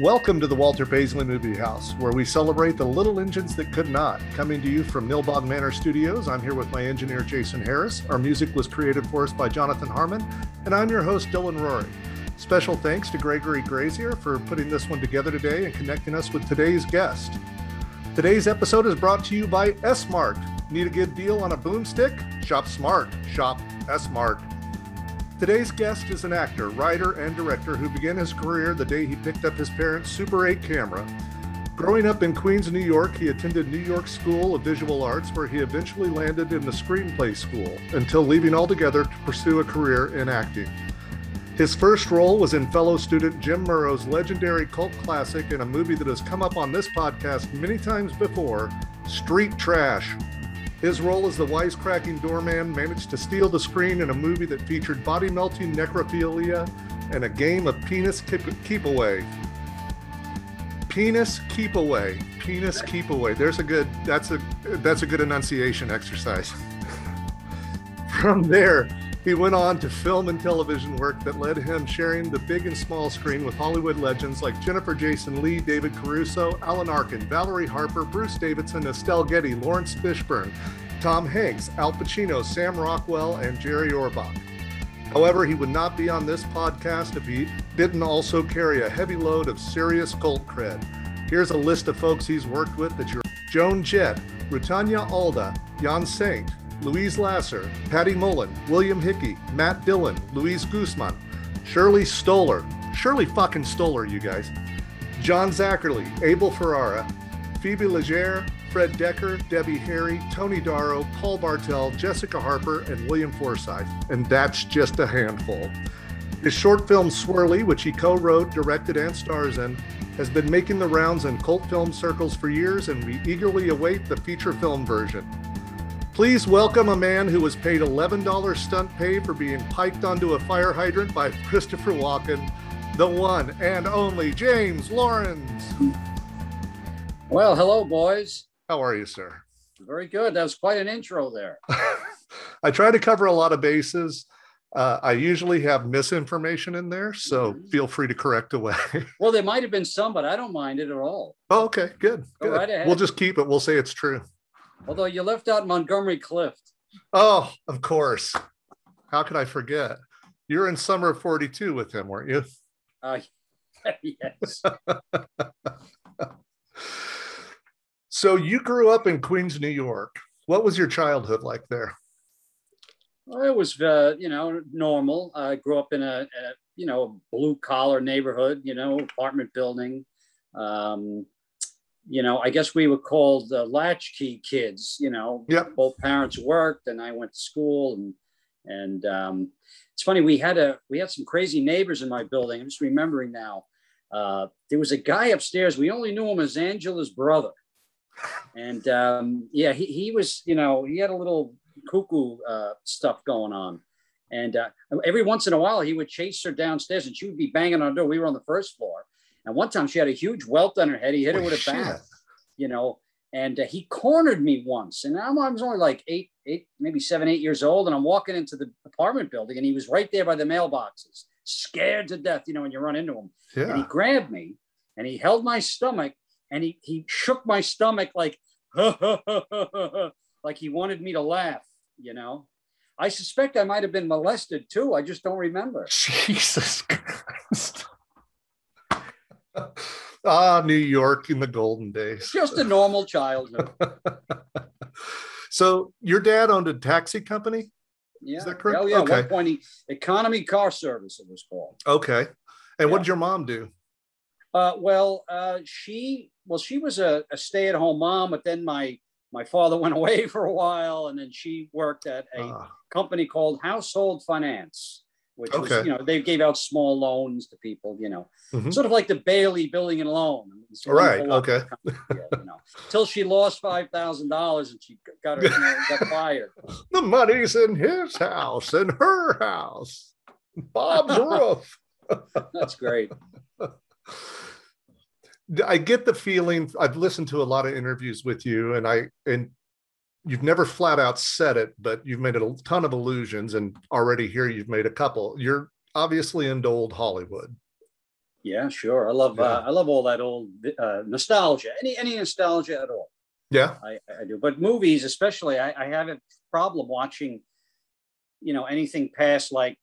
Welcome to the Walter Paisley Movie House, where we celebrate the little engines that could not. Coming to you from Nilbog Manor Studios, I'm here with my engineer Jason Harris. Our music was created for us by Jonathan Harmon, and I'm your host Dylan Rory. Special thanks to Gregory Grazier for putting this one together today and connecting us with today's guest. Today's episode is brought to you by S-Mart. Need a good deal on a boomstick? Shop smart. Shop S-Mart. Today's guest is an actor, writer, and director who began his career the day he picked up his parents' Super 8 camera. Growing up in Queens, New York, he attended New York School of Visual Arts, where he eventually landed in the screenplay school until leaving altogether to pursue a career in acting. His first role was in fellow student Jim Muro's legendary cult classic in a movie that has come up on this podcast many times before Street Trash, his role as the wisecracking doorman managed to steal the screen in a movie that featured body melting necrophilia and a game of penis keep, keep away. Penis keep away. Penis keep away. There's a good that's a that's a good enunciation exercise. From there, he went on to film and television work that led him sharing the big and small screen with Hollywood legends like Jennifer Jason Leigh, David Caruso, Alan Arkin, Valerie Harper, Bruce Davison, Estelle Getty, Laurence Fishburne, Tom Hanks, Al Pacino, Sam Rockwell, and Jerry Orbach. However, he would not be on this podcast if he didn't also carry a heavy load of serious cult cred. Here's a list of folks he's worked with that you're Joan Jett, Rutanya Alda, Jan Saint, Louise Lasser, Patty Mullen, William Hickey, Matt Dillon, Luis Guzman, Shirley Stoller, Shirley fucking Stoller, you guys, John Zacherle, Abel Ferrara, Phoebe Legere, Fred Dekker, Debbie Harry, Tony Darrow, Paul Bartel, Jessica Harper, and William Forsythe. And that's just a handful. His short film Swirly, which he co wrote, directed, and stars in, has been making the rounds in cult film circles for years, and we eagerly await the feature film version. Please welcome a man who was paid $11 stunt pay for being piked onto a fire hydrant by Christopher Walken, the one and only James Lorinz. Well, hello, boys. How are you, sir? Very good. That was quite an intro there. I try to cover a lot of bases. Uh, I usually have misinformation in there, so mm-hmm. feel free to correct away. well, there might have been some, but I don't mind it at all. Oh, okay, good. Go good. Right we'll just keep it. We'll say it's true. Although you left out Montgomery Clift. Oh, of course. How could I forget? You're in Summer of 42 with him, weren't you? Uh, yes. so you grew up in Queens, New York. What was your childhood like there? Well, it was, uh, you know, normal. I grew up in a, a you know, blue collar neighborhood, you know, apartment building. Um, you know, I guess we were called the latchkey kids. You know, yep. both parents worked, and I went to school, and and um, it's funny we had a we had some crazy neighbors in my building. I'm just remembering now. Uh, there was a guy upstairs. We only knew him as Angela's brother, and um, yeah, he he was you know he had a little cuckoo uh, stuff going on. And uh, every once in a while, he would chase her downstairs, and she would be banging on the door. We were on the first floor, and one time she had a huge welt on her head. He hit her with a bat, you know, and uh, he cornered me once. And I'm, I was only like eight, eight, maybe seven, eight years old. And I'm walking into the apartment building and he was right there by the mailboxes, scared to death, you know, when you run into him. Yeah. And he grabbed me and he held my stomach and he, he shook my stomach like, like he wanted me to laugh, you know. I suspect I might have been molested too. I just don't remember. Jesus Christ ah, New York in the golden days. Just a normal childhood. so your dad owned a taxi company? Yeah. Is that correct? Oh, yeah. Okay. One point, economy car service, it was called. Okay. And yeah. what did your mom do? Uh, well, uh, she well, she was a, a stay-at-home mom, but then my my father went away for a while, and then she worked at a uh. company called Household Finance which okay. was, you know, they gave out small loans to people, you know, mm-hmm. sort of like the Bailey Building and Loan. Right. Okay. you know, till she lost five thousand dollars and she got her you know, got fired. the money's in his house in her house. Bob's roof. That's great. I get the feeling I've listened to a lot of interviews with you and I and you've never flat out said it, but you've made a ton of allusions, and already here you've made a couple. You're obviously into old Hollywood. Yeah, sure. I love Yeah. uh, I love all that old uh, nostalgia. Any any nostalgia at all. Yeah. I, I do. But movies, especially, I, I have a problem watching, you know, anything past like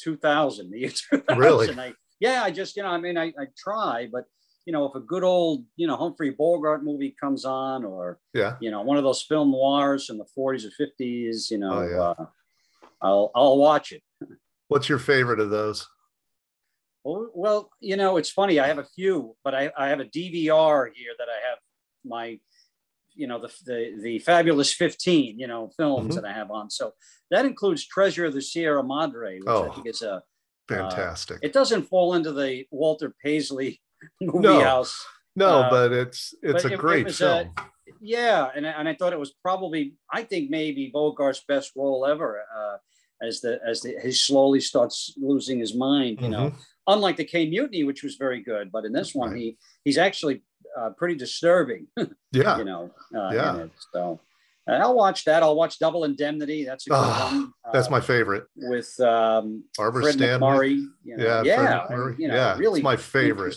2000, the year 2000. Really? I, yeah, I just, you know, I mean, I, I try, but, you know, if a good old, you know, Humphrey Bogart movie comes on or, Yeah. you know, one of those film noirs from the 40s or 50s, you know, Oh, yeah. uh, I'll, I'll watch it. What's your favorite of those? Well, well, you know, it's funny. I have a few, but I, I have a DVR here that I have my, you know, the the, the fabulous fifteen, you know, films Mhm. that I have on. So that includes Treasure of the Sierra Madre, which Oh. I think is a. Fantastic. It doesn't fall into the Walter Paisley movie No, house. no, uh, but it's it's but a it- it great a- film. Yeah, and I- and I thought it was probably I think maybe Bogart's best role ever. Uh, as the as the he slowly starts losing his mind, you know Mhm. unlike the Caine Mutiny, which was very good, but in this one, Right. he he's actually uh, pretty disturbing, Yeah. you know. Uh, Yeah. It. So uh, I'll watch that. I'll watch Double Indemnity. That's a good Ah, one. That's uh, my favorite. with um, Barbara Fred Stanwyck. MacMurray. You know. Yeah, Fred yeah, MacMurray. and, you know, Yeah, it's really my favorite.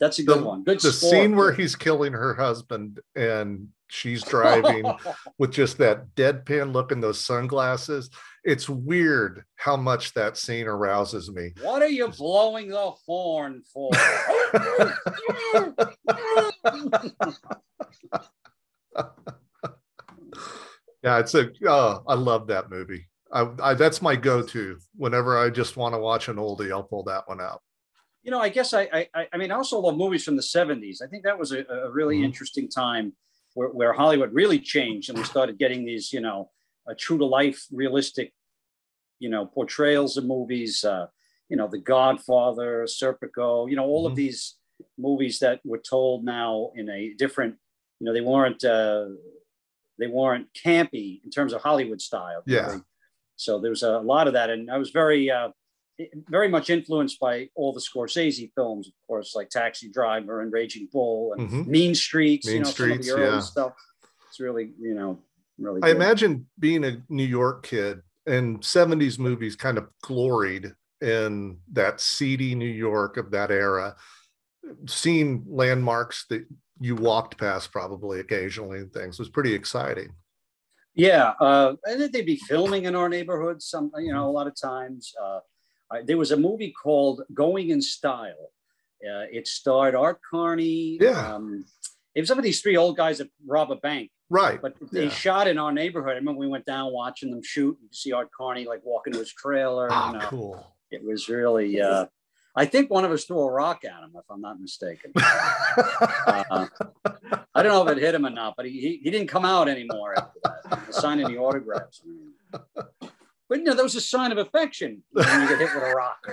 That's a good The- one. Good The sport. scene where he's killing her husband and she's driving with just that deadpan look and those sunglasses. It's weird how much that scene arouses me. what are you blowing the horn for? Yeah, it's a oh, I love that movie. I, I that's my go-to whenever I just want to watch an oldie. I'll pull that one out. You know, I guess I, I, I mean, I also love movies from the '70s. I think that was a, a really Mhm. interesting time where, where Hollywood really changed, and we started getting these, you know, uh, true to life, realistic, you know, portrayals of movies. Uh, you know, The Godfather, Serpico. You know, all Mhm. of these movies that were told now in a different. You know, they weren't uh, they weren't campy in terms of Hollywood style. Yeah. They- so there was a lot of that, and I was very. Uh, very much influenced by all the Scorsese films, of course, like Taxi Driver and Raging Bull and Mhm. Mean Streets. Mean you know, Streets, some of the early yeah. stuff. It's really, you know, really. I good. imagine being a New York kid and 70s movies kind of gloried in that seedy New York of that era. Seeing landmarks that you walked past probably occasionally and things was pretty exciting. Yeah, uh, and they'd be filming in our neighborhood. Some, you know, a lot of times. Uh, I, there was a movie called Going in Style. Uh, it starred Art Carney. Yeah. Um, it was some of these three old guys that rob a bank. Right. But they Yeah. shot in our neighborhood. I remember we went down watching them shoot. You see Art Carney like walking to his trailer. Ah, you know. cool. It was really. Uh, I think one of us threw a rock at him, if I'm not mistaken. Uh, I don't know if it hit him or not, but he he, he didn't come out anymore after that. Signing the autographs. But you know, that was a sign of affection when you get hit with a rock.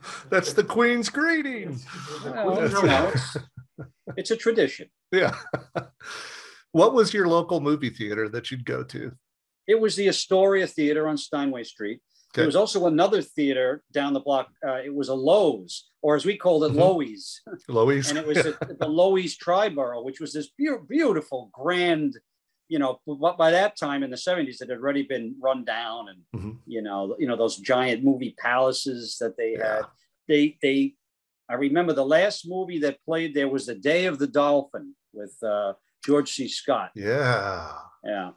That's the Queen's greeting. Well, you know, it's, it's a tradition. Yeah. what was your local movie theater that you'd go to? It was the Astoria Theater on Steinway Street. Okay. There was also another theater down the block. Uh, it was a Loew's, or as we called it, Mhm. Lowe's. Lois? and it was at the Loew's Triborough, which was this beau- beautiful, grand, you know. But by that time in the seventies, it had already been run down, and Mhm. you know, you know those giant movie palaces that they Yeah. had. They they, I remember the last movie that played there was The Day of the Dolphin with uh, George C. Scott. yeah. Yeah,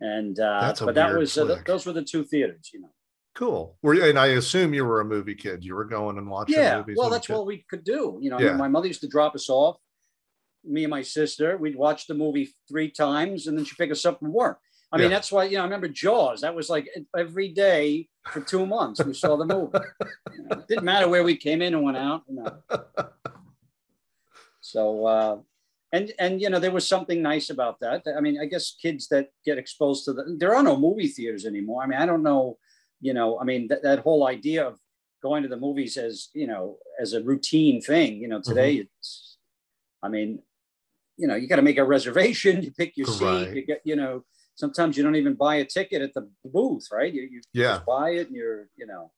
and uh, That's a but that was uh, th- those were the two theaters, you know. Cool. Were you, and I assume you were a movie kid. You were going and watching yeah movies. well that's what we could do you know Yeah. my mother used to drop us off me and my sister we'd watch the movie three times and then she'd pick us up from work. I mean Yeah. that's why you know i remember jaws. That was like every day for two months we saw the movie. You know, didn't matter where we came in and went out you know. so uh and and you know there was something nice about that i mean i guess kids that get exposed to the there are no movie theaters anymore. I mean i don't know you know i mean that, that whole idea of going to the movies as you know as a routine thing you know today it's i mean you know you got to make a reservation you pick your seat Right. you get you know sometimes you don't even buy a ticket at the booth right you, you Yeah. just buy it and you're you know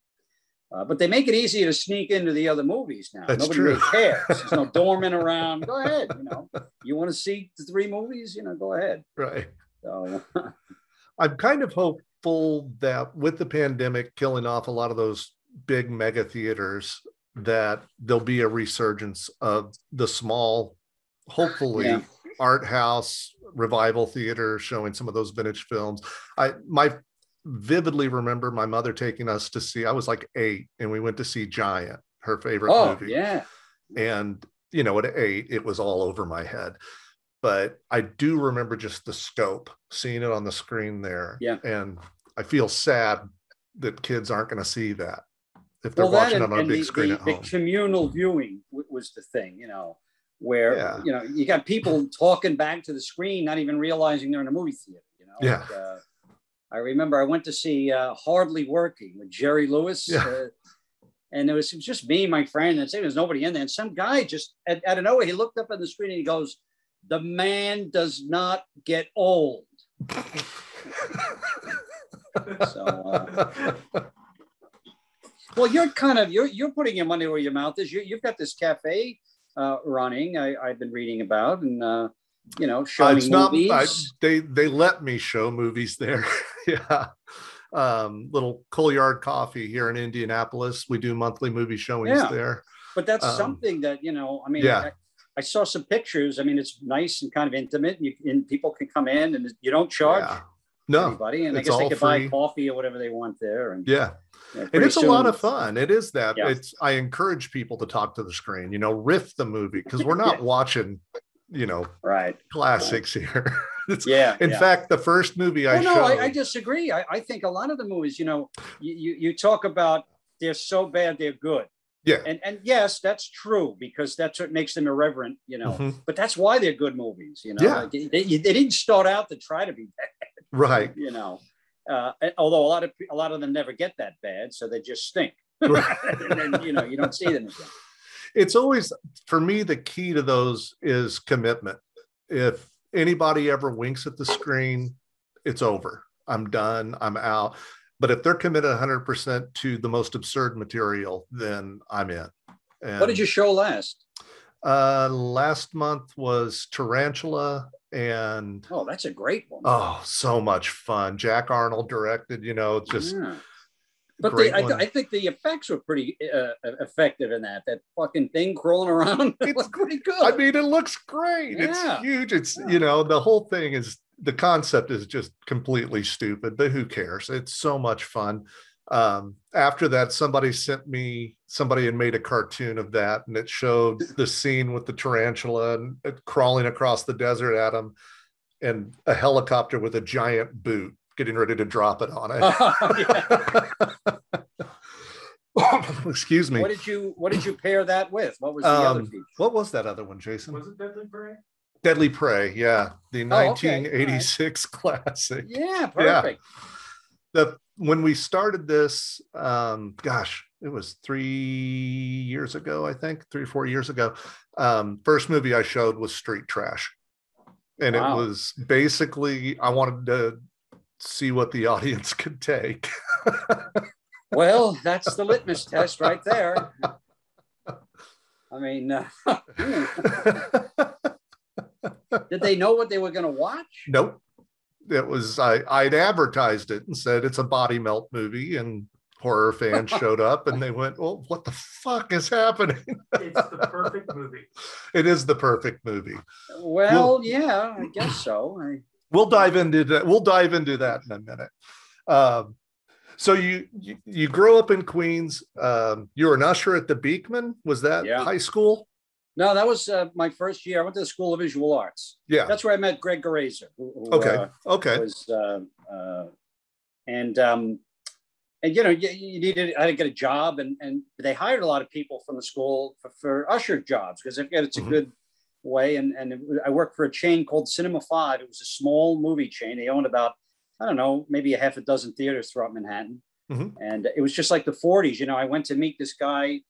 uh, but they make it easy to sneak into the other movies now. That's Nobody true. really cares. There's no doorman around. Go ahead. You know, you want to see the three movies? You know, go ahead. Right. So I'm kind of hopeful that with the pandemic killing off a lot of those big mega theaters that there'll be a resurgence of the small, hopefully Yeah. art house revival theater showing some of those vintage films. I my vividly remember my mother taking us to see. I was like eight, and we went to see Giant, her favorite Oh, movie yeah. and you know at eight it was all over my head but i do remember just the scope seeing it on the screen there Yeah. and i feel sad that kids aren't going to see that if they're Well, watching and, it on a big the, screen the, at the communal viewing was the thing, you know, where Yeah. you know you got people talking back to the screen, not even realizing they're in a movie theater. You know, Yeah. Like, uh, I remember I went to see uh, Hardly Working with Jerry Lewis. Yeah. Uh, and it was, it was just me and my friend, and there was nobody in there. And some guy just, out, out of nowhere, he looked up at the screen and he goes, The man does not get old. So, uh, well, you're kind of you're you're putting your money where your mouth is. You, you've got this cafe uh, running. I, I've been reading about, and uh, you know, Uh, showing it's not movies. I, they they let me show movies there yeah um little Coalyard coffee here in indianapolis we do monthly movie showings Yeah. there but that's um, something that you know. I mean, Yeah. I, I saw some pictures. I mean, it's nice and kind of intimate. You and people can come in, and you don't charge Yeah. no anybody, and I guess they could free. buy coffee or whatever they want there. And yeah and it's a lot of fun it is that Yeah. it's i encourage people to talk to the screen you know riff the movie because we're not watching you know Right. classics here It's- Yeah. in yeah. fact the first movie i Well, no, showed I, I disagree. I, I think a lot of the movies, you know, you, you, you talk about they're so bad they're good. yeah And and yes, that's true because that's what makes them irreverent, you know. Mhm. But that's why they're good movies, you know. Yeah. Like, they, they didn't start out to try to be bad, right you know. Uh, although a lot of a lot of them never get that bad, so they just stink. and then you know you don't see them again. it's always for me the key to those is commitment if anybody ever winks at the screen it's over i'm done i'm out but if they're committed 100% to the most absurd material then i'm in and, What did you show last? uh last month was tarantula and Oh, that's a great one. oh so much fun jack arnold directed you know just Yeah. But the, I, one. I think the effects were pretty uh, effective in that. That fucking thing crawling around it It's- was pretty good. I mean, it looks great. Yeah. It's huge. It's Yeah. you know, the whole thing is the concept is just completely stupid, but who cares? It's so much fun. Um, after that, somebody sent me somebody had made a cartoon of that, and it showed the scene with the tarantula and it crawling across the desert at him, and a helicopter with a giant boot getting ready to drop it on it. Excuse me. what did you What did you pair that with? What was the other Um, feature? What was that other one, Jason? Was it Deadly Prey? Deadly Prey, yeah, the Oh, okay, 1986 classic. Yeah, perfect. The when we started this, um, gosh, it was three years ago, I think, three or four years ago. Um, first movie I showed was Street Trash, and Wow. it was basically I wanted to see what the audience could take. Well, that's the litmus test right there. I mean, uh, did they know what they were going to watch? nope, it was I I'd advertised it and said it's a body melt movie, and horror fans showed up and they went, "Well, what the fuck is happening?" It's the perfect movie. it is the perfect movie. Well, yeah, I guess so. I, We'll dive into that. We'll dive into that in a minute. Um, so you, you you grow up in Queens. Um, you were an usher at the Beekman. Was that Yeah. high school? No, that was uh, my first year. I went to the School of Visual Arts. Yeah. That's where I met Greg Garazer. Who, who, Okay. uh, Okay. was uh, uh, and um, and you know you, you needed I had to get a job and and they hired a lot of people from the school for, for usher jobs because it's a Mhm. good way and and it, I worked for a chain called Cinema Five. It was a small movie chain. They owned about I don't know maybe a half a dozen theaters throughout Manhattan, Mhm. and it was just like the 40s. You know, I went to meet this guy.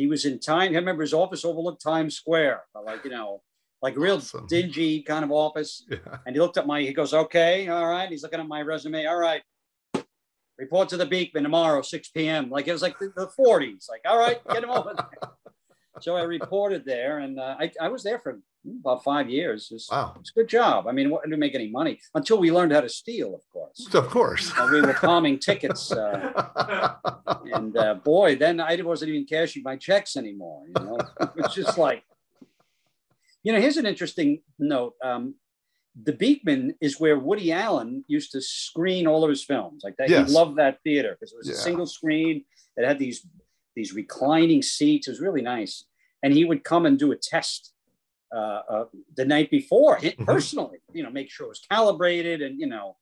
He was in time. I remember his office overlooked Times Square, like you know, like a real Awesome. dingy kind of office. Yeah. And he looked at my, he goes, okay, all right. He's looking at my resume. All right. Report to the Beekman tomorrow, 6 p.m. Like it was like the, the 40s. Like, all right, get him over there. So I reported there and uh, I, I was there for about five years. It's, Wow. it's a good job. I mean, we didn't make any money until we learned how to steal, of course. Of course. Uh, we were palming tickets, uh, and uh, boy, then I wasn't even cashing my checks anymore. You know, it's just like, you know, here's an interesting note. Um, the Beekman is where Woody Allen used to screen all of his films. Like that, Yes. he loved that theater because it was Yeah. a single screen. It had these these reclining seats. It was really nice, and he would come and do a test uh, uh, the night before Mhm. personally. You know, make sure it was calibrated, and you know,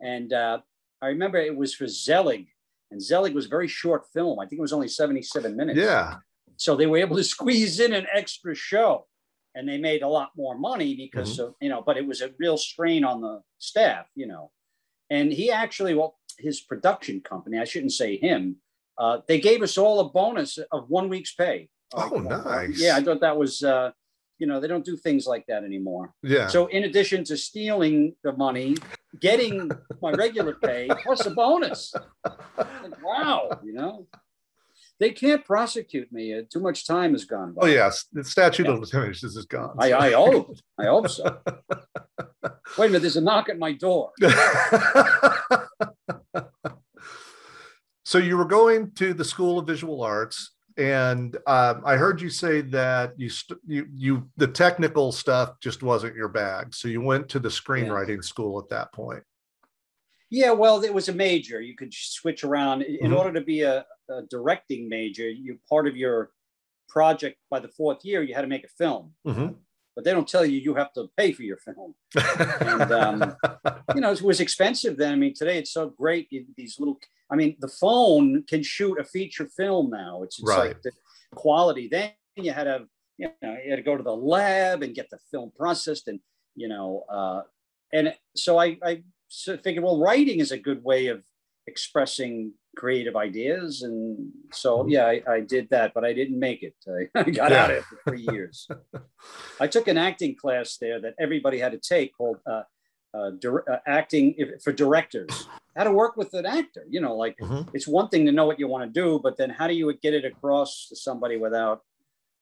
and uh, I remember it was for Zelig, and Zelig was a very short film. I think it was only seventy seven minutes. yeah. So they were able to squeeze in an extra show and they made a lot more money because Mm-hmm. of, you know, but it was a real strain on the staff, you know. And he actually, well, his production company, I shouldn't say him, uh, they gave us all a bonus of one week's pay. Oh, Like, nice. Yeah, I thought that was, uh, you know, they don't do things like that anymore. Yeah. So in addition to stealing the money, getting my regular pay plus a bonus. Like, wow, you know, they can't prosecute me. Uh, too much time has gone by. oh, yes. The statute Yeah. of limitations is gone. I, I hope. I hope so. Wait a minute, there's a knock at my door. so you were going to the School of Visual Arts, and um, I heard you say that you st- you you the technical stuff just wasn't your bag. So you went to the screenwriting school at that point. Yeah, well, it was a major. You could switch around. In Mhm. order to be a, a directing major, you part of your project by the fourth year, you had to make a film. Mhm. But they don't tell you you have to pay for your film. And, um, you know, it was expensive then. I mean, today it's so great. You- These little, I mean, the phone can shoot a feature film now. It's, it's Right. like the quality. Then you had to, you know, you had to go to the lab and get the film processed, and you know, uh, and so I, I figured, well, writing is a good way of expressing creative ideas, and so Mhm. yeah, I, I did that, but I didn't make it. I, I got Yeah. out of it for three years. I took an acting class there that everybody had to take called uh, uh, uh, acting if- for directors. How to work with an actor, you know, like Mhm. it's one thing to know what you want to do, but then how do you get it across to somebody without,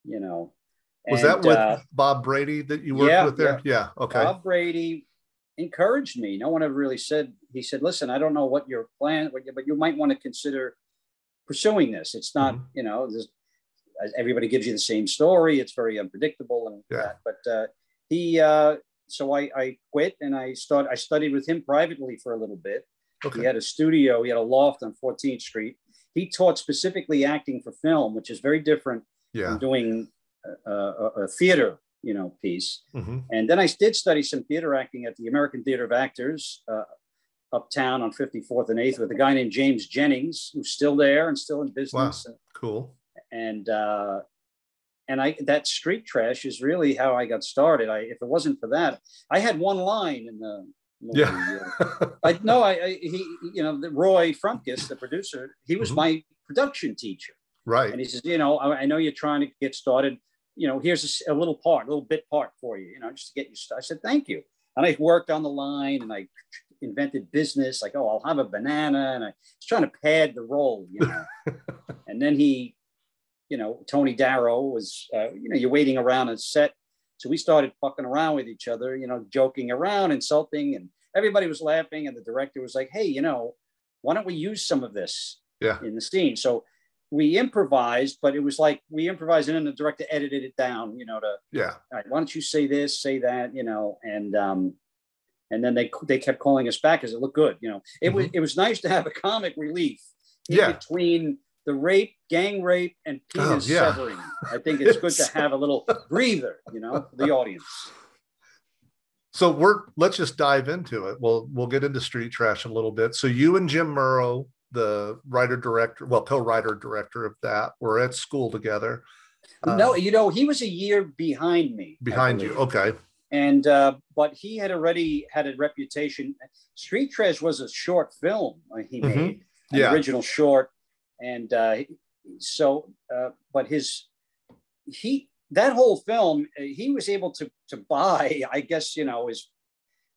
you know? Was and, that with uh, Bob Brady that you worked yeah, with there? Yeah. Okay. Bob Brady encouraged me. No one ever really said. He said, "Listen, I don't know what your plan, but you might want to consider pursuing this. It's not, Mhm. you know, this, everybody gives you the same story. It's very unpredictable and Yeah. that. But uh, he, uh, so I, I quit and I started. I studied with him privately for a little bit. Okay. He had a studio. He had a loft on 14th Street. He taught specifically acting for film, which is very different Yeah. from doing a, a, a theater, you know, piece. Mhm. And then I did study some theater acting at the American Theater of Actors uh, uptown on 54th and 8th with a guy named James Jennings, who's still there and still in business. Wow, Cool. And uh, and I that street trash is really how I got started. I if it wasn't for that, I had one line in the movie. Yeah. I no, I, I he you know the Roy Frumkes, the producer, he was Mhm. my production teacher. right. And he says, you know, I, I know you're trying to get started. You know, here's a little part, a little bit part for you, you know, just to get you started. I said, thank you. And I worked on the line and I invented business like, oh, I'll have a banana. And I was trying to pad the role, you know. and then he, you know, Tony Darrow was, uh, you know, you're waiting around a set. So we started fucking around with each other, you know, joking around, insulting, and everybody was laughing. And the director was like, hey, you know, why don't we use some of this Yeah. in the scene? So we improvised, but it was like we improvised and then the director edited it down, you know, to Yeah. all right, why don't you say this, say that, you know, and um, and then they they kept calling us back because it looked good, you know. It was it was nice to have a comic relief in Yeah. between the rape, gang rape, and Oh, penis yeah. severing. I think it's good to have a little breather, you know, for the audience. So we're let's just dive into it. We'll we'll get into street trash a little bit. So you and Jim Muro, the writer director, well, co-writer director of that, were at school together. No, you know, he was a year behind me. Behind you. Okay. and uh, but he had already had a reputation. Street Trash was a short film uh, he Mhm. made, an Yeah. original short, and uh, so uh, but his he that whole film uh, he was able to to buy, I guess you know, is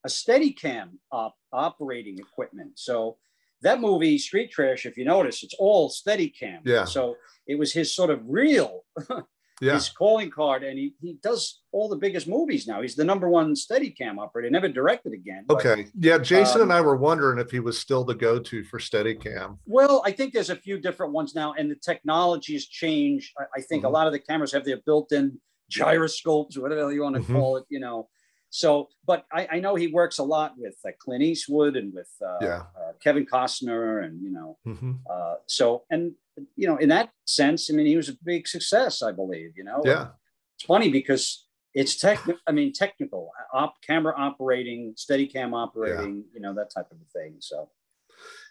a Steadicam op- operating equipment. So that movie Street Trash, if you notice, it's all Steadicam. Yeah. So it was his sort of real Yeah. his calling card, and he he does all the biggest movies now. He's the number one Steadicam operator. Never directed again. but- Okay. Yeah. Jason and Um, I were wondering if he was still the go-to for Steadicam. Well, I think there's a few different ones now, and the technology has changed. I, I think Mhm. a lot of the cameras have their built-in gyroscopes, whatever you want to Mhm. call it, you know. So, but I, I know he works a lot with uh, Clint Eastwood and with uh, Yeah. uh, Kevin Costner, and you know, hmm uh, so and you know, in that sense, I mean, he was a big success, I believe. You know, Yeah. it's funny because it's tech. I mean, technical, op, camera operating, steady cam operating, you know, that type of a thing. So,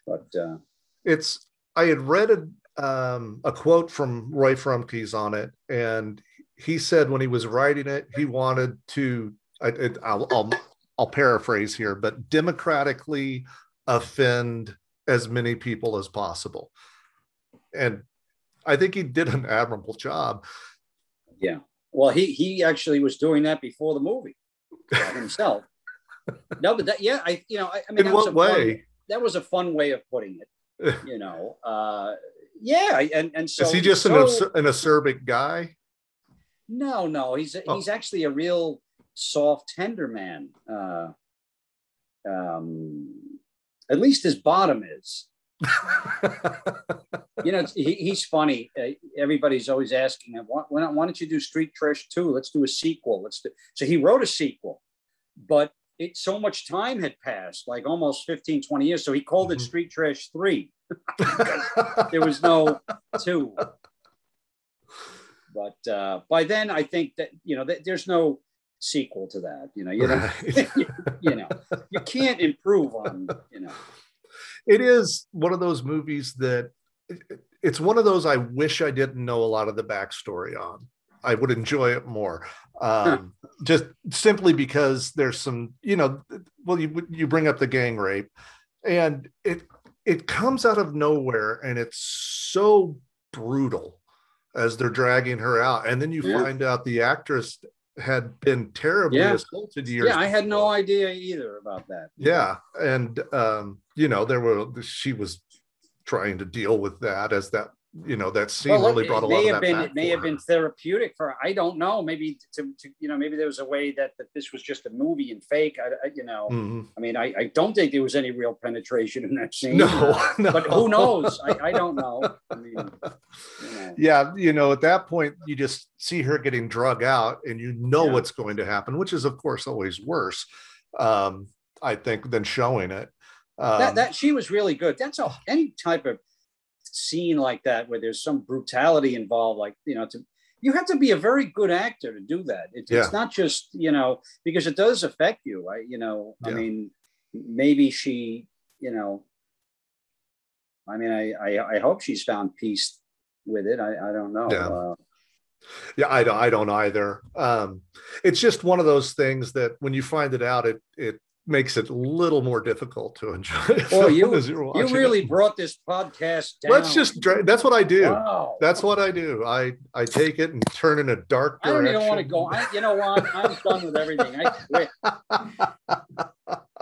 but uh, it's I had read a, um, a quote from Roy Frumkes on it, and he said when he was writing it, he wanted to. I, it, I'll, I'll I'll paraphrase here, but democratically offend as many people as possible, and I think he did an admirable job. Yeah. Well, he he actually was doing that before the movie himself. no, but that yeah, I you know I, I mean In that was what a fun- way? that was a fun way of putting it. You know, uh, yeah, and and so Is he just an, so- acer- an acerbic guy? No, no, he's Oh. he's actually a real soft, tender man. Uh, um, at least his bottom is. You know, he, he's funny. Uh, everybody's always asking him, why, why, don't, why don't you do Street Trash 2? Let's do a sequel. Let's do. So he wrote a sequel, but it so much time had passed, like almost 15, 20 years. So he called it Mhm. Street Trash 3. There was no 2. But uh, by then, I think that, you know, th- there's no sequel to that. You know, you, know, Right. you know, you can't improve on, you know. it is one of those movies that it's one of those I wish I didn't know a lot of the backstory on. I would enjoy it more. Um, just simply because there's some, you know, well, you you bring up the gang rape, and it it comes out of nowhere, and it's so brutal as they're dragging her out, and then you Yeah. find out the actress had been terribly Yeah. assaulted years. Yeah, I had no idea either about that. Yeah, and um, you know, there were she was trying to deal with that as that you know that scene Well, look, really brought a lot may of have that been back it may have her. been therapeutic for I don't know maybe to, to you know maybe there was a way that that this was just a movie and fake I, I- you know Mhm. I mean I, I don't think there was any real penetration in that scene No, no, but who knows I, I don't know I mean you know. Yeah, you know, at that point, you just see her getting drug out, and you know Yeah. what's going to happen, which is, of course, always worse. Um, I think than showing it. Um, that that she was really good that's a any type of scene like that where there's some brutality involved like you know to you have to be a very good actor to do that it, Yeah. it's not just you know because it does affect you I you know i mean maybe she you know i mean i i, I hope she's found peace with it i i don't know Yeah. uh, yeah, I don't, I don't either. Um, it's just one of those things that when you find it out, it it makes it a little more difficult to enjoy. Oh, you- you really it. brought this podcast down Let's just, that's what I do. wow. That's what I do. I I take it and turn in a dark direction. I don't even want to go. I, you know what? I'm done with everything. I quit.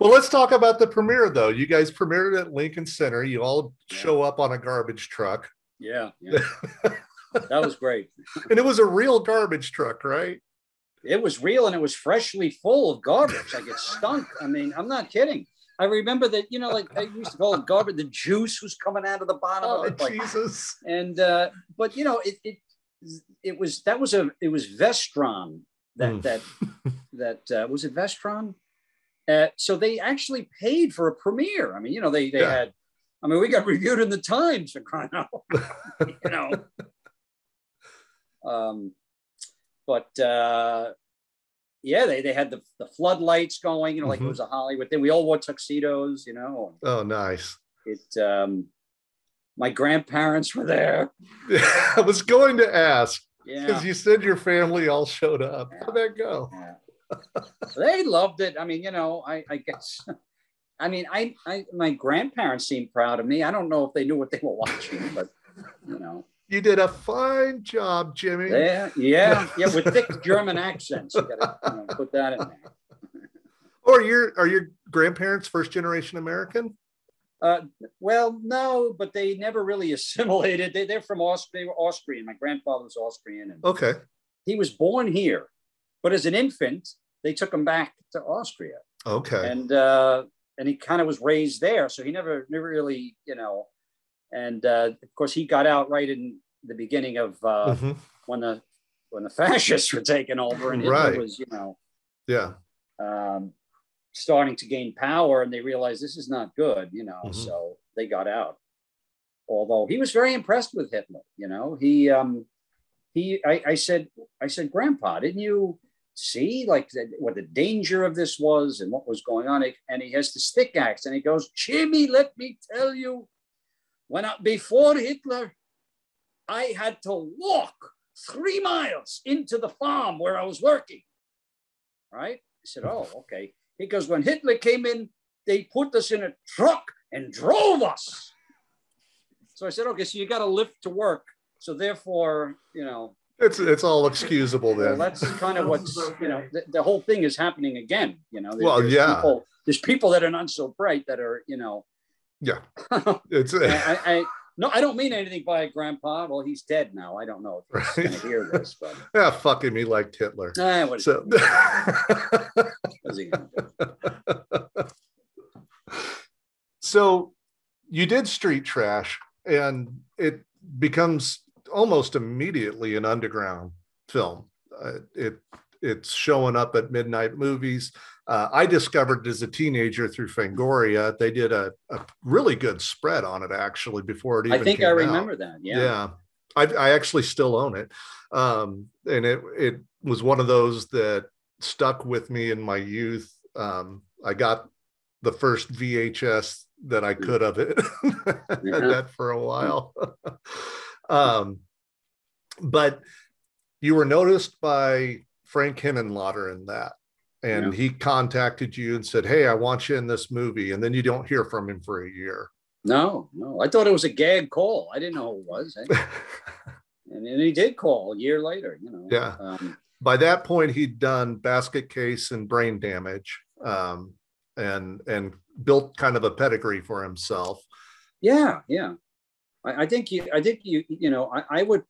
well, let's talk about the premiere though. You guys premiered at Lincoln Center. You all Yeah. show up on a garbage truck, Yeah, yeah. that was great. and it was a real garbage truck, right? It was real and it was freshly full of garbage. Like it stunk. I mean, I'm not kidding. I remember that, you know, like I used to call it garbage. The juice was coming out of the bottom Oh, of it. Like, Jesus! and uh, but you know, it it it was that was a it was Vestron that Mm. that that uh, was it Vestron. Uh, so they actually paid for a premiere. I mean, you know, they they Yeah. had. I mean, we got reviewed in the Times for crying out, you know. Um, but uh, yeah, they they had the the floodlights going. You know, like Mhm. it was a Hollywood thing. We all wore tuxedos. You know, Oh, nice. it. Um, my grandparents were there. I was going to ask Yeah. because you said your family all showed up. How'd that go? Yeah. they loved it. I mean, you know, I, I guess. I mean, I, I, my grandparents seemed proud of me. I don't know if they knew what they were watching, but you know, You did a fine job, Jimmy. yeah, yeah, yeah, with thick German accents. You gotta you know, put that in there. Or your are your grandparents first generation American? Uh, well, no, but they never really assimilated. They, they're from Austria. They were Austrian. My grandfather was Austrian, and Okay. he was born here. But as an infant, they took him back to Austria, Okay. and uh, and he kind of was raised there. So he never, never really, you know. And uh, of course, he got out right in the beginning of uh, Mhm. when the when the fascists were taking over, and Hitler Right. was, you know, Yeah. um, starting to gain power and they realized this is not good, you know, Mhm. so they got out. Although he was very impressed with Hitler, you know, he, um, he, I, I said, I said, Grandpa, didn't you see like the, what the danger of this was and what was going on? And he has the stick axe and he goes, Jimmy, let me tell you, when I, before Hitler, I had to walk three miles into the farm where I was working. Right? I said, Oh, okay. Because when Hitler came in, they put us in a truck and drove us. So I said, Okay, so you got to lift to work. So therefore, you know, It's it's all excusable well, then. that's kind of what's, you know, the, the whole thing is happening again. You know, Well, there's yeah. People, there's people that are not so bright that are, you know, yeah. It's I, I no, I don't mean anything by Grandpa. Well, he's dead now. I don't know if he's Right. going to hear this, but yeah, fucking me like Hitler. eh, what So he going to do? so you did street trash and it becomes almost immediately an underground film uh, it it's showing up at midnight movies uh, i discovered as a teenager through fangoria they did a, a really good spread on it actually before it even I think I out. remember that. Yeah. yeah, I, I actually still own it um, and it it was one of those that stuck with me in my youth um, i got the first vhs that i could of it had that for a while um, but you were noticed by frank Henenlotter in that and Yeah. he contacted you and said hey i want you in this movie and then you don't hear from him for a year No, no. I thought it was a gag call. I didn't know who it was. eh? And then he did call a year later, you know. Yeah. Um, by that point he'd done basket case and brain damage um, and and built kind of a pedigree for himself yeah, yeah. I, I think you I think you you know, I, I would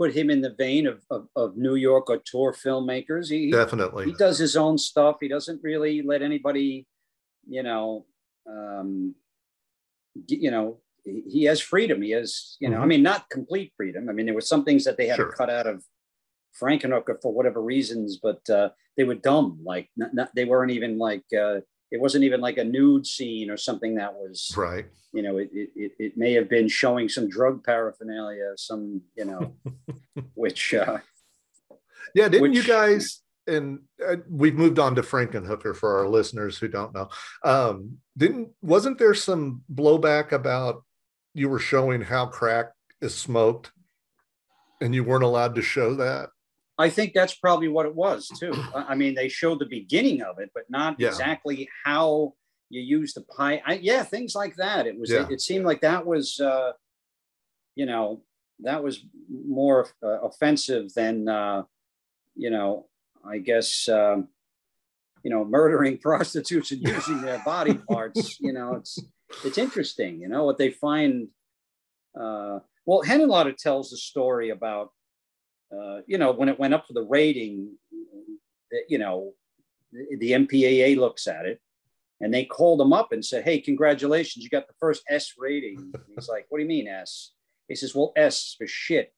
put him in the vein of, of, of New York auteur filmmakers. He, definitely he does his own stuff. He doesn't really let anybody, you know, um, you know, he, has freedom. He has, you know, I Mhm. mean, not complete freedom. I mean, there were some things that they had Sure. to cut out of Frankenhooker for whatever reasons, but uh, they were dumb. Like, not, not, they weren't even like, uh, it wasn't even like a nude scene or something that was, right you know, it, it, it, may have been showing some drug paraphernalia, some, you know, which, uh, Yeah, didn't you guys? And uh, we've moved on to Frankenhooker for our listeners who don't know. Um, didn't wasn't there some blowback about you were showing how crack is smoked, and you weren't allowed to show that? I think that's probably what it was too. I mean, they showed the beginning of it, but not Yeah. exactly how you use the pie. I, yeah, things like that. It was. Yeah. It, it seemed like that was, uh, you know, that was more uh, offensive than, uh, you know, I guess, um, you know, murdering prostitutes and using their body parts. You know, it's it's interesting. You know what they find. Uh, well, Henenlotter tells the story about uh, you know, when it went up for the rating, you know, the, the MPAA looks at it and they called him up and said, Hey, congratulations, you got the first S rating. And he's like, What do you mean S? He says, Well, S for shit.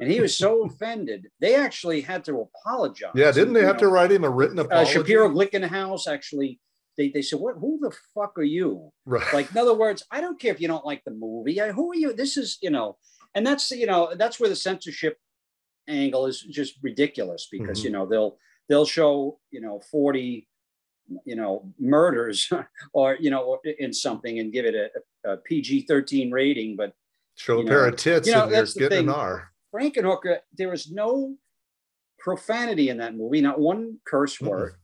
And he was so offended. They actually had to apologize. Yeah, didn't they You have to write him a written Uh, apology? Shapiro Glickenhaus actually, they, they said, What, who the fuck are you? right. like in other words i don't care if you don't like the movie I, who are you this is you know and that's you know that's where the censorship angle is just ridiculous because Mhm. you know they'll they'll show you know 40 you know murders or you know in something and give it a, a pg-13 rating but show a you pair of tits you know, and you're the getting an. R. frankenhooker there was no profanity in that movie not one curse word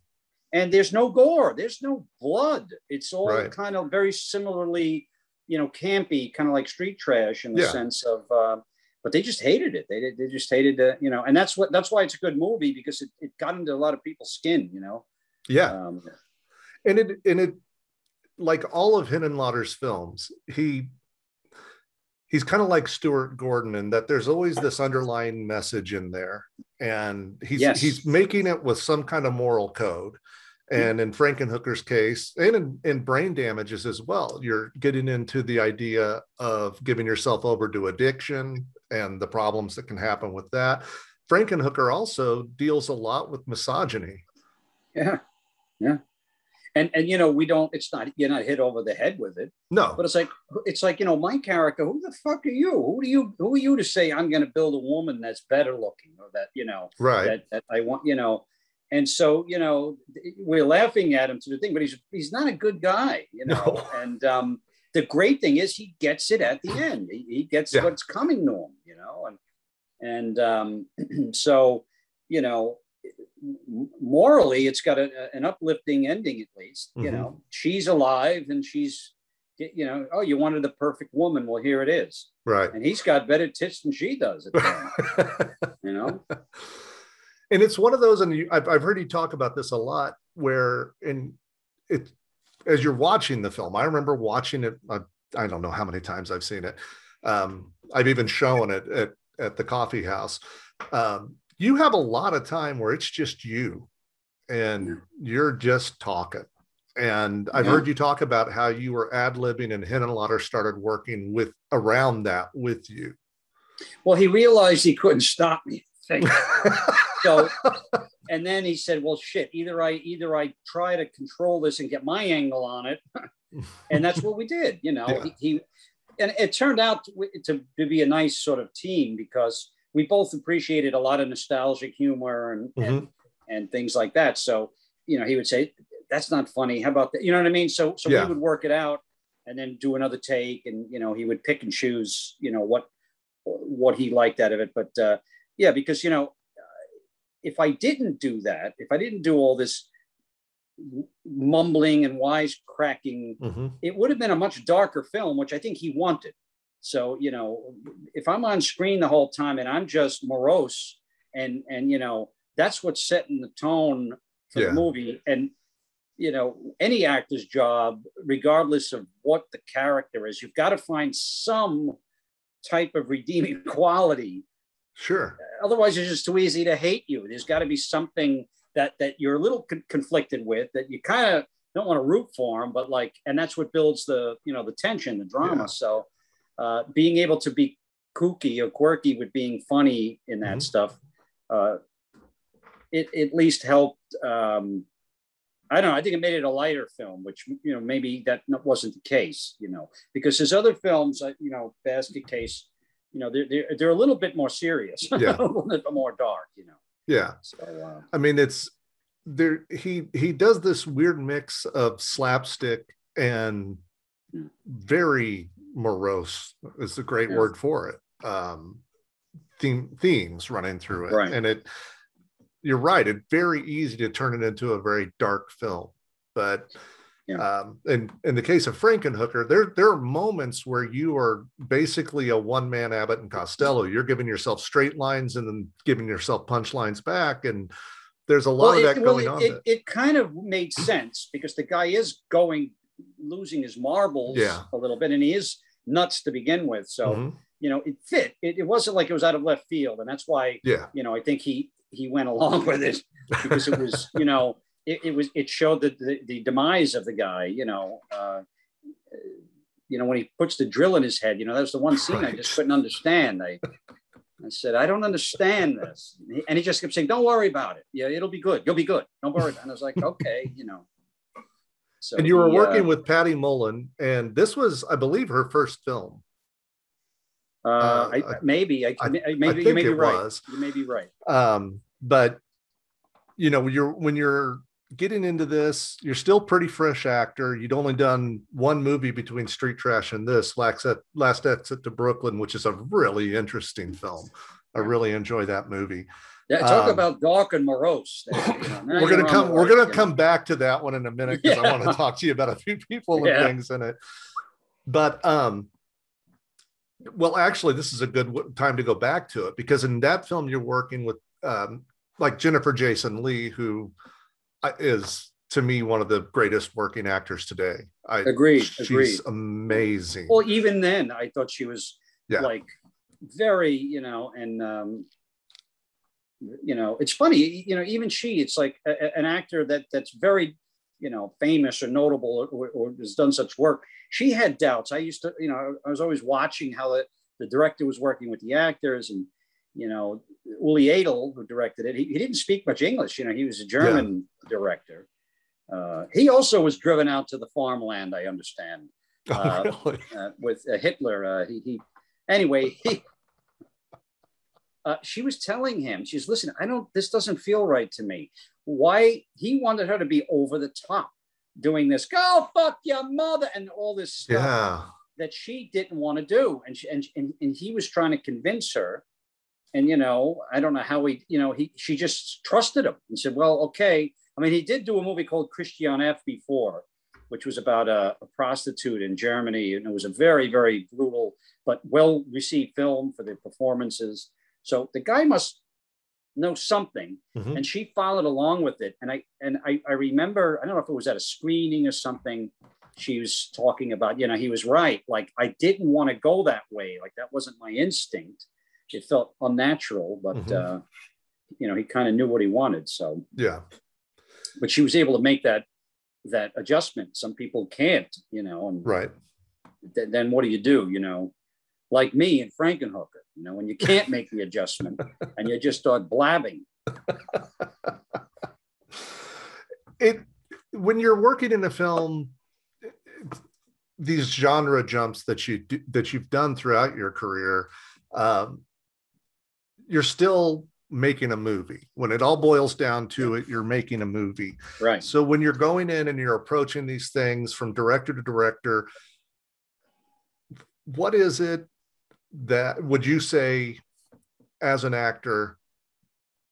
and there's no gore there's no blood it's all Right. kind of very similarly you know campy kind of like street trash in the Yeah. sense of uh, but they just hated it they, they just hated the you know and that's what that's why it's a good movie because it, it got into a lot of people's skin you know Yeah, um, and it and it like all of Henenlotter's films, he he's kind of like Stuart Gordon in that there's always this underlying message in there, and he's Yes. he's making it with some kind of moral code. And in Frankenhooker's case, and in, in brain damages as well, you're getting into the idea of giving yourself over to addiction and the problems that can happen with that. Frankenhooker also deals a lot with misogyny. Yeah, yeah. And and you know we don't. It's not you're not hit over the head with it. No, But it's like it's like you know my character. Who the fuck are you? Who do you who are you to say I'm going to build a woman that's better looking or that you know right. that, that I want you know. And so you know we're laughing at him to the thing, but he's he's not a good guy, you know. No. And um, the great thing is he gets it at the end. He, he gets Yeah. what's coming to him, you know. And and um, so you know morally it's got a, an uplifting ending at least you Mhm. know she's alive and she's you know oh you wanted the perfect woman well here it is Right. and he's got better tits than she does at the end, you know and it's one of those, and you, I've, I've heard you talk about this a lot, where in it, as you're watching the film, I remember watching it. I, I don't know how many times I've seen it. Um, I've even shown it at, at the coffee house. Um, you have a lot of time where it's just you and you're just talking. And I've Yeah. heard you talk about how you were ad libbing and Henenlotter started working with around that with you. well he realized he couldn't stop me I think. so and then he said well shit either i either i try to control this and get my angle on it. And that's what we did you know Yeah. he, he and it turned out to, to, to be a nice sort of team because we both appreciated a lot of nostalgic humor and, and and things like that. So you know he would say that's not funny. How about that? You know what i mean? So so Yeah. we would work it out and then do another take and you know he would pick and choose you know what what he liked out of it. But uh yeah because you know if i didn't do that if i didn't do all this mumbling and wisecracking Mhm. it would have been a much darker film, which I think he wanted. So, you know, if I'm on screen the whole time and I'm just morose and and you know, that's what's setting the tone for Yeah. the movie. And you know, any actor's job, regardless of what the character is, you've got to find some type of redeeming quality. Sure. Otherwise, it's just too easy to hate you. There's got to be something that that you're a little con- conflicted with that you kind of don't want to root for him, but like, and that's what builds the you know the tension, the drama. Yeah. So, uh, being able to be kooky or quirky with being funny in that Mhm. stuff, uh, it it at least helped. Um, I don't know. I think it made it a lighter film, which you know maybe that wasn't the case. You know, because his other films, uh, you know, Basket Case, you know, they're they're, they're a little bit more serious, Yeah. a little bit more dark. You know, Yeah. so. Uh, I mean, it's there. He he does this weird mix of slapstick and Mm. very morose is a great Yeah. word for it. Um, theme themes running through it, Right. and it. You're right. It's very easy to turn it into a very dark film, but Yeah. um, in in the case of Frankenhooker, there there are moments where you are basically a one man Abbott and Costello. You're giving yourself straight lines and then giving yourself punchlines back, and there's a lot of it, that well, going it, on. It, it kind of made sense because the guy is going losing his marbles Yeah. a little bit, and he is nuts to begin with. So Mhm. you know, it fit. It, it wasn't like it was out of left field, and that's why yeah, you know I think he he went along with it because it was you know it, it was it showed the, the the demise of the guy. You know. Uh, you know, when he puts the drill in his head, you know, that was the one scene I just couldn't understand. I, I said, I don't understand this. And he just kept saying, Don't worry about it. Yeah, it'll be good. You'll be good. Don't worry. And I was like, Okay, you know. So and you were he, uh, working with Patty Mullen, and this was, I believe, her first film. uh, uh, I, I- maybe, I, I- maybe I you may be right. was. You may be right. Um, but you know, when you're when you're getting into this, you're still pretty fresh actor. You'd only done one movie between Street Trash and this, Last, Last Exit to Brooklyn, which is a really interesting film. I really enjoy that movie. Yeah, talk Um, about dark and morose. you know. We're gonna come. We're gonna come back to that one in a minute because I want to talk to you about a few people and Yeah. things in it. But um, well, actually, this is a good time to go back to it because in that film you're working with um, like Jennifer Jason Leigh, who is to me one of the greatest working actors today. I Agreed, She's agreed. amazing. Well, even then, I thought she was Yeah. like very, you know, and um, you know, it's funny, you know, even she, it's like a, a- an actor that that's very, you know, famous or notable or, or has done such work. She had doubts. I used to, you know, I was always watching how the, the director was working with the actors and, you know, Uli Edel, who directed it, he, he didn't speak much English. You know, he was a German director. Uh, he also was driven out to the farmland, I understand uh, oh, really? uh, with uh, Hitler. Uh, he, he, anyway, he, uh, she was telling him, she's listen, I don't, this doesn't feel right to me. Why he wanted her to be over the top doing this, go fuck your mother, and all this stuff Yeah. that she didn't want to do. And, she, and, and, and he was trying to convince her. And, you know, I don't know how he, you know, he, she just trusted him and said, well, okay. I mean, he did do a movie called Christian F before, which was about a, a prostitute in Germany. And it was a very, very brutal, but well received film for the performances. So the guy must know something. Mhm. And she followed along with it. And I, and I, I remember, I don't know if it was at a screening or something. She was talking about, you know, he was right. Like I didn't want to go that way. Like that wasn't my instinct. It felt unnatural, but, Mhm. uh, you know, he kind of knew what he wanted. So, Yeah. but she was able to make that that adjustment. Some people can't, you know, and Right. th- then what do you do? You know, like me and Frankenhooker, you know, when you can't make the adjustment and you just start blabbing. it when you're working in a film these genre jumps that you do, that you've done throughout your career um, you're still making a movie. When it all boils down to it you're making a movie. Right. so when you're going in and you're approaching these things from director to director what is it that would you say as an actor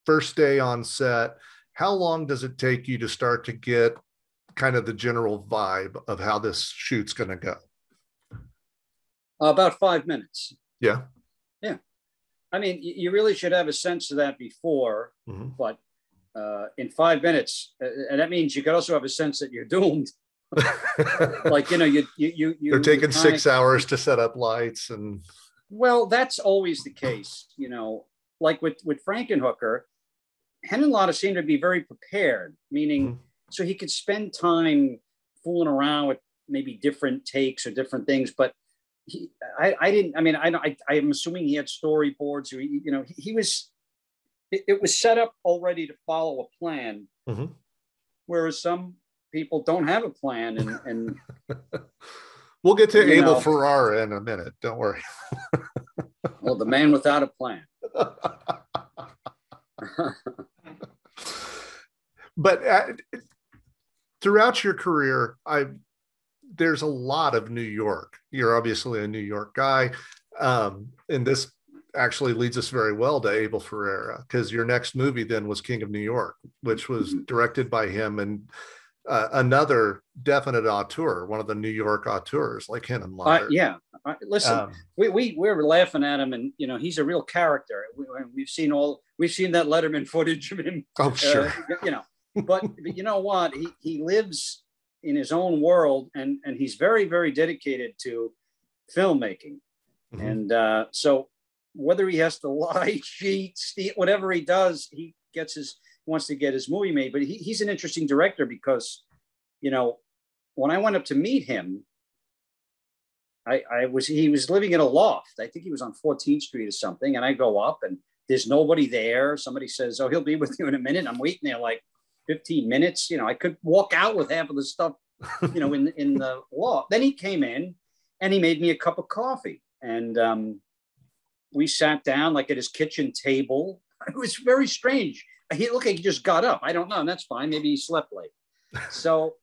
first day on set how long does it take you to start to get kind of the general vibe of how this shoot's going to go? About five minutes. yeah I mean, you really should have a sense of that before, Mhm. but uh, in five minutes, uh, and that means you could also have a sense that you're doomed. Like you know, you you you you- they're taking you six kinda- hours to set up lights and Well, that's always the case, you know. Like with with Frankenhooker, Henenlotter seemed to be very prepared, meaning Mhm. so he could spend time fooling around with maybe different takes or different things. But he, I, I didn't. I mean, I, I, I am assuming he had storyboards. Or he, you know, he, he was. It, it was set up already to follow a plan, Mhm. whereas some people don't have a plan, and and we'll get to abel know. ferrara in a minute don't worry well, the man without a plan. but uh, throughout your career i there's a lot of new york. You're obviously a new york guy. Um, and this actually leads us very well to abel ferrara because your next movie then was king of new york which was directed by him and uh, another definite auteur one of the new york auteurs like him and Uh, yeah, uh, listen. um, we, we we're laughing at him and you know he's a real character. We, we've seen all we've seen that letterman footage of him oh uh, sure. you know. But, but you know what? He, he lives in his own world and and he's very very dedicated to filmmaking Mhm. and uh, so whether he has to lie cheat steal whatever he does he gets his wants to get his movie made but he, he's an interesting director because you know when i went up to meet him I, I was he was living in a loft. I think he was on 14th Street or something. And I go up and there's nobody there. Somebody says, Oh, he'll be with you in a minute. I'm waiting there like 15 minutes. You know, I could walk out with half of the stuff, you know, in in the law. Then he came in and he made me a cup of coffee. And um, we sat down like at his kitchen table. It was very strange. He looked like he just got up. I don't know. And that's fine. Maybe he slept late. So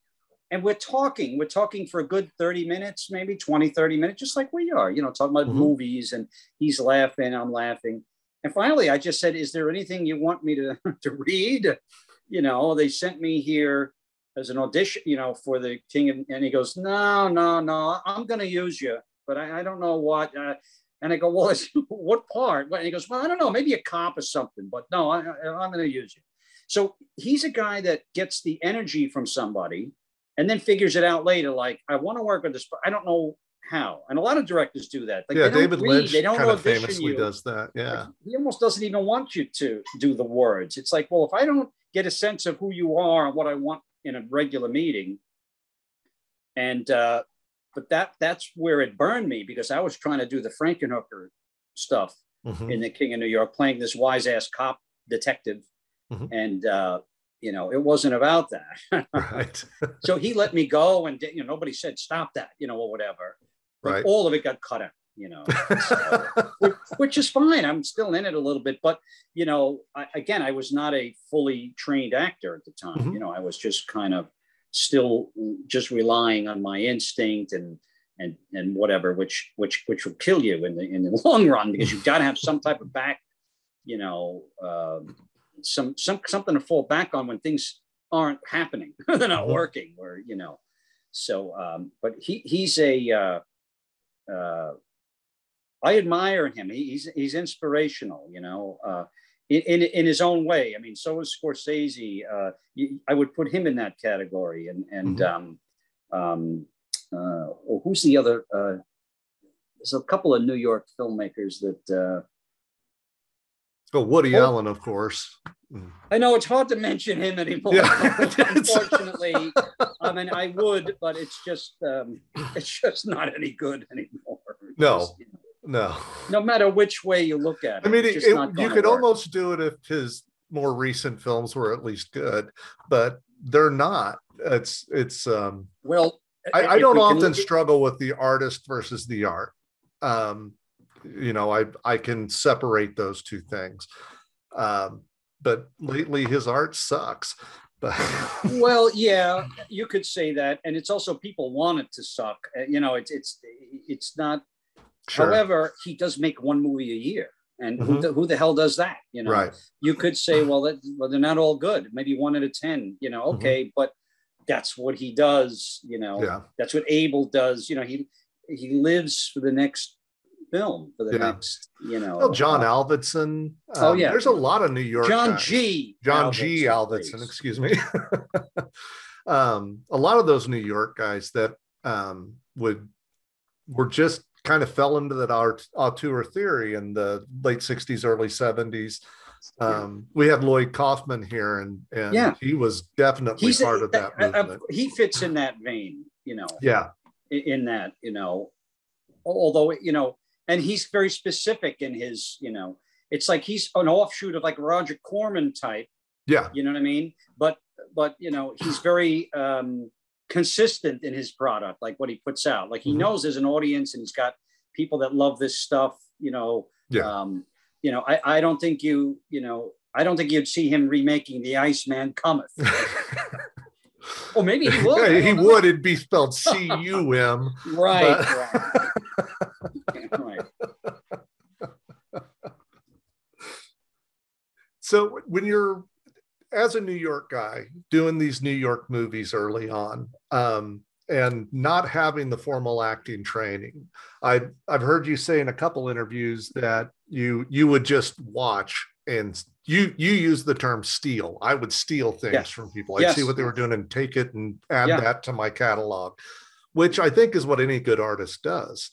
and we're talking we're talking for a good 30 minutes maybe 20 30 minutes just like we are you know talking about Mhm. movies and he's laughing i'm laughing and finally i just said is there anything you want me to to read you know they sent me here as an audition you know for the king of, and he goes no no no i'm going to use you but i, I don't know what uh, and i go well what part and he goes well i don't know maybe a cop or something but no I, i'm going to use you So he's a guy that gets the energy from somebody and then figures it out later. Like, I want to work with this, but I don't know how. And a lot of directors do that. Like, yeah, David read, Lynch they don't kind of famously you. does that. Yeah. Like, he almost doesn't even want you to do the words. It's like, well, if I don't get a sense of who you are and what I want in a regular meeting, and uh, but that that's where it burned me because I was trying to do the Frankenhooker stuff Mhm. in the King of New York, playing this wise ass cop detective, Mhm. and uh, you know it wasn't about that. Right. so he let me go, and you know nobody said stop that, you know, or whatever. But Right. all of it got cut out, you know. So, which, which is fine. I'm still in it a little bit, but you know, I, again, I was not a fully trained actor at the time. Mhm. You know, I was just kind of still just relying on my instinct and and and whatever, which which which will kill you in the in the long run because you've got to have some type of back, you know, um, some some something to fall back on when things aren't happening, they're not Mhm. working, or you know. So, um, but he he's a uh, uh, I admire him. He, he's he's inspirational, you know, uh, in, in in his own way. I mean, so is Scorsese. Uh, I would put him in that category. And and um, um, uh, well, who's the other? Uh, there's a couple of New York filmmakers that uh, Oh, Woody Oh. Allen, of course. I know it's hard to mention him anymore. Yeah. Unfortunately, I mean, I would, but it's just um, it's just not any good anymore. No. Just, No. no matter which way you look at it. I mean, it, just it- not you could work. almost do it if his more recent films were at least good, but they're not. It's it's. um Well, I, I don't we often struggle with the artist versus the art. Um, you know, I I can separate those two things. Um, but lately his art sucks. But well, yeah, you could say that, and it's also people want it to suck. Uh, You know, it's it's it's not. Sure, However, he does make one movie a year, and who, Mhm. the, who the hell does that? You know, right. you could say, well, that, well, they're not all good. Maybe one out of ten. You know, Mhm. okay, but that's what he does. You know, Yeah. that's what Abel does. You know, he he lives for the next film, for the Yeah. next. You know, Well, John uh, Avildsen. Oh, um, yeah. There's a lot of New York. John guys. G. John G. Avildsen, Avildsen, please. excuse me. um, a lot of those New York guys that um, would were just kind of fell into that art auteur theory in the late 60s, early 70s. Um, we had Lloyd Kaufman here, and and Yeah. he was definitely He's part of that uh, movement. he fits in that vein. You know, yeah, in, in that, you know, although, you know, and he's very specific in his, you know, it's like he's an offshoot of like Roger Corman type, yeah, you know what I mean? But, but, you know, he's very um, consistent in his product, like what he puts out. Like he Mhm. knows there's an audience and he's got people that love this stuff, you know. Yeah. Um, you know, I, I don't think you, you know, I don't think you'd see him remaking The Iceman Cometh. or maybe he would. Yeah, he know. would. It'd be spelled C U M. Right, but- right. right. So when you're as a New York guy doing these New York movies early on, um, and not having the formal acting training, I I've heard you say in a couple interviews that you you would just watch and you you use the term steal. I would steal things Yes. from people. I'd see what they were doing and take it and add Yeah. that to my catalog, which I think is what any good artist does.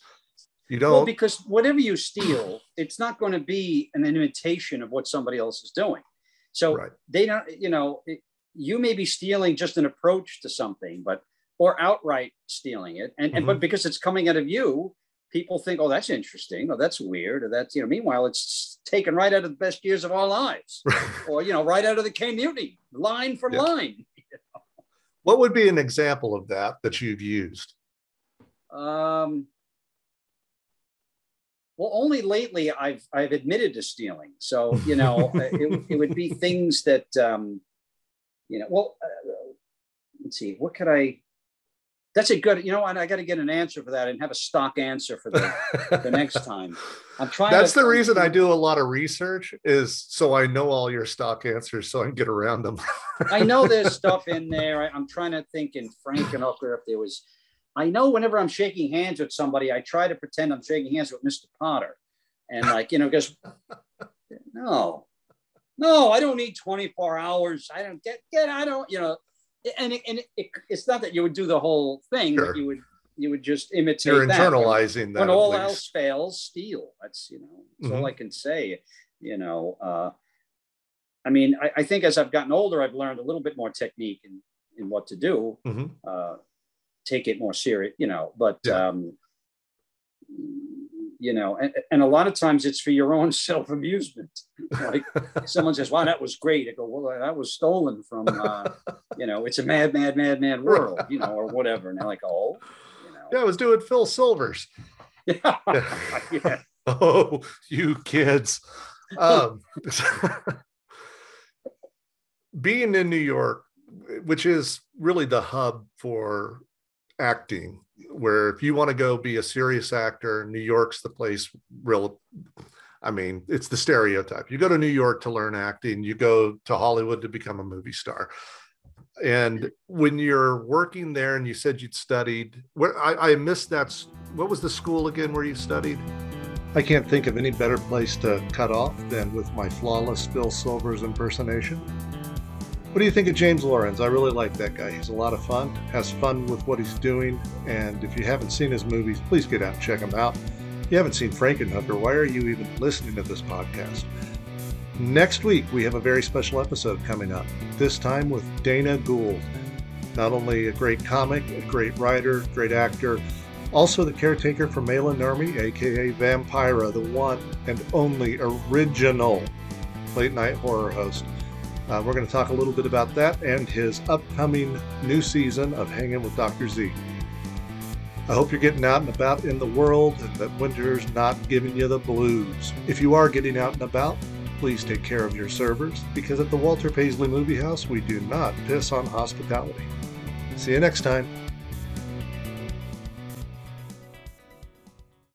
You don't because whatever you steal, it's not going to be an imitation of what somebody else is doing. So right. they don't, you know, it, you may be stealing just an approach to something, but or outright stealing it, and, and Mhm. but because it's coming out of you, people think, oh, that's interesting, or that's weird, or that's you know. Meanwhile, it's taken right out of the best years of our lives, or you know, right out of the Caine Mutiny, line for Yeah. line. What would be an example of that that you've used? Um, well, only lately I've I've admitted to stealing. So you know, it, it would be things that um, you know. Well, uh, let's see. What could I? That's a good. You know what? I got to get an answer for that and have a stock answer for the, the next time. I'm trying. That's to, the reason I do a lot of research is so I know all your stock answers so I can get around them. I know there's stuff in there. I, I'm trying to think in frank Frankenhooker if there was. I know whenever I'm shaking hands with somebody, I try to pretend I'm shaking hands with Mr. Potter, and like you know, because no, no, I don't need 24 hours. I don't get get. I don't. You know, and it, and it, it, it's not that you would do the whole thing, Sure. but you would you would just imitate. You're that. internalizing that. when all least. else fails, steal. That's you know, that's all Mhm. I can say. You know, uh, I mean, I, I think as I've gotten older, I've learned a little bit more technique in, in what to do. Mhm. Uh, take it more serious, you know. But Yeah. um, you know, and, and a lot of times it's for your own self amusement. like someone says, "Wow, that was great." I go, "Well, that was stolen from." Uh, you know, it's a mad, mad, mad, mad world, you know, or whatever. And they're like, "Oh." You know. Yeah, I was doing Phil Silvers. yeah. yeah. Oh, you kids. Um, being in New York, which is really the hub for acting, where if you want to go be a serious actor, New York's the place real. I mean, it's the stereotype. You go to New York to learn acting, you go to Hollywood to become a movie star. And when you're working there and you said you'd studied, where I, I missed that. What was the school again where you studied? I can't think of any better place to cut off than with my flawless Phil Silvers impersonation. What do you think of James Lorinz? I really like that guy. He's a lot of fun, has fun with what he's doing, and if you haven't seen his movies, please get out and check them out. If you haven't seen Frankenhooker, why are you even listening to this podcast? Next week, we have a very special episode coming up, this time with Dana Gould. Not only a great comic, a great writer, great actor, also the caretaker for Maila Nurmi, aka Vampira, the one and only original late night horror host. Uh, we're going to talk a little bit about that and his upcoming new season of Hanging with Dr. Z. I hope you're getting out and about in the world and that winter's not giving you the blues. If you are getting out and about, please take care of your servers because at the Walter Paisley Movie House, we do not piss on hospitality. See you next time.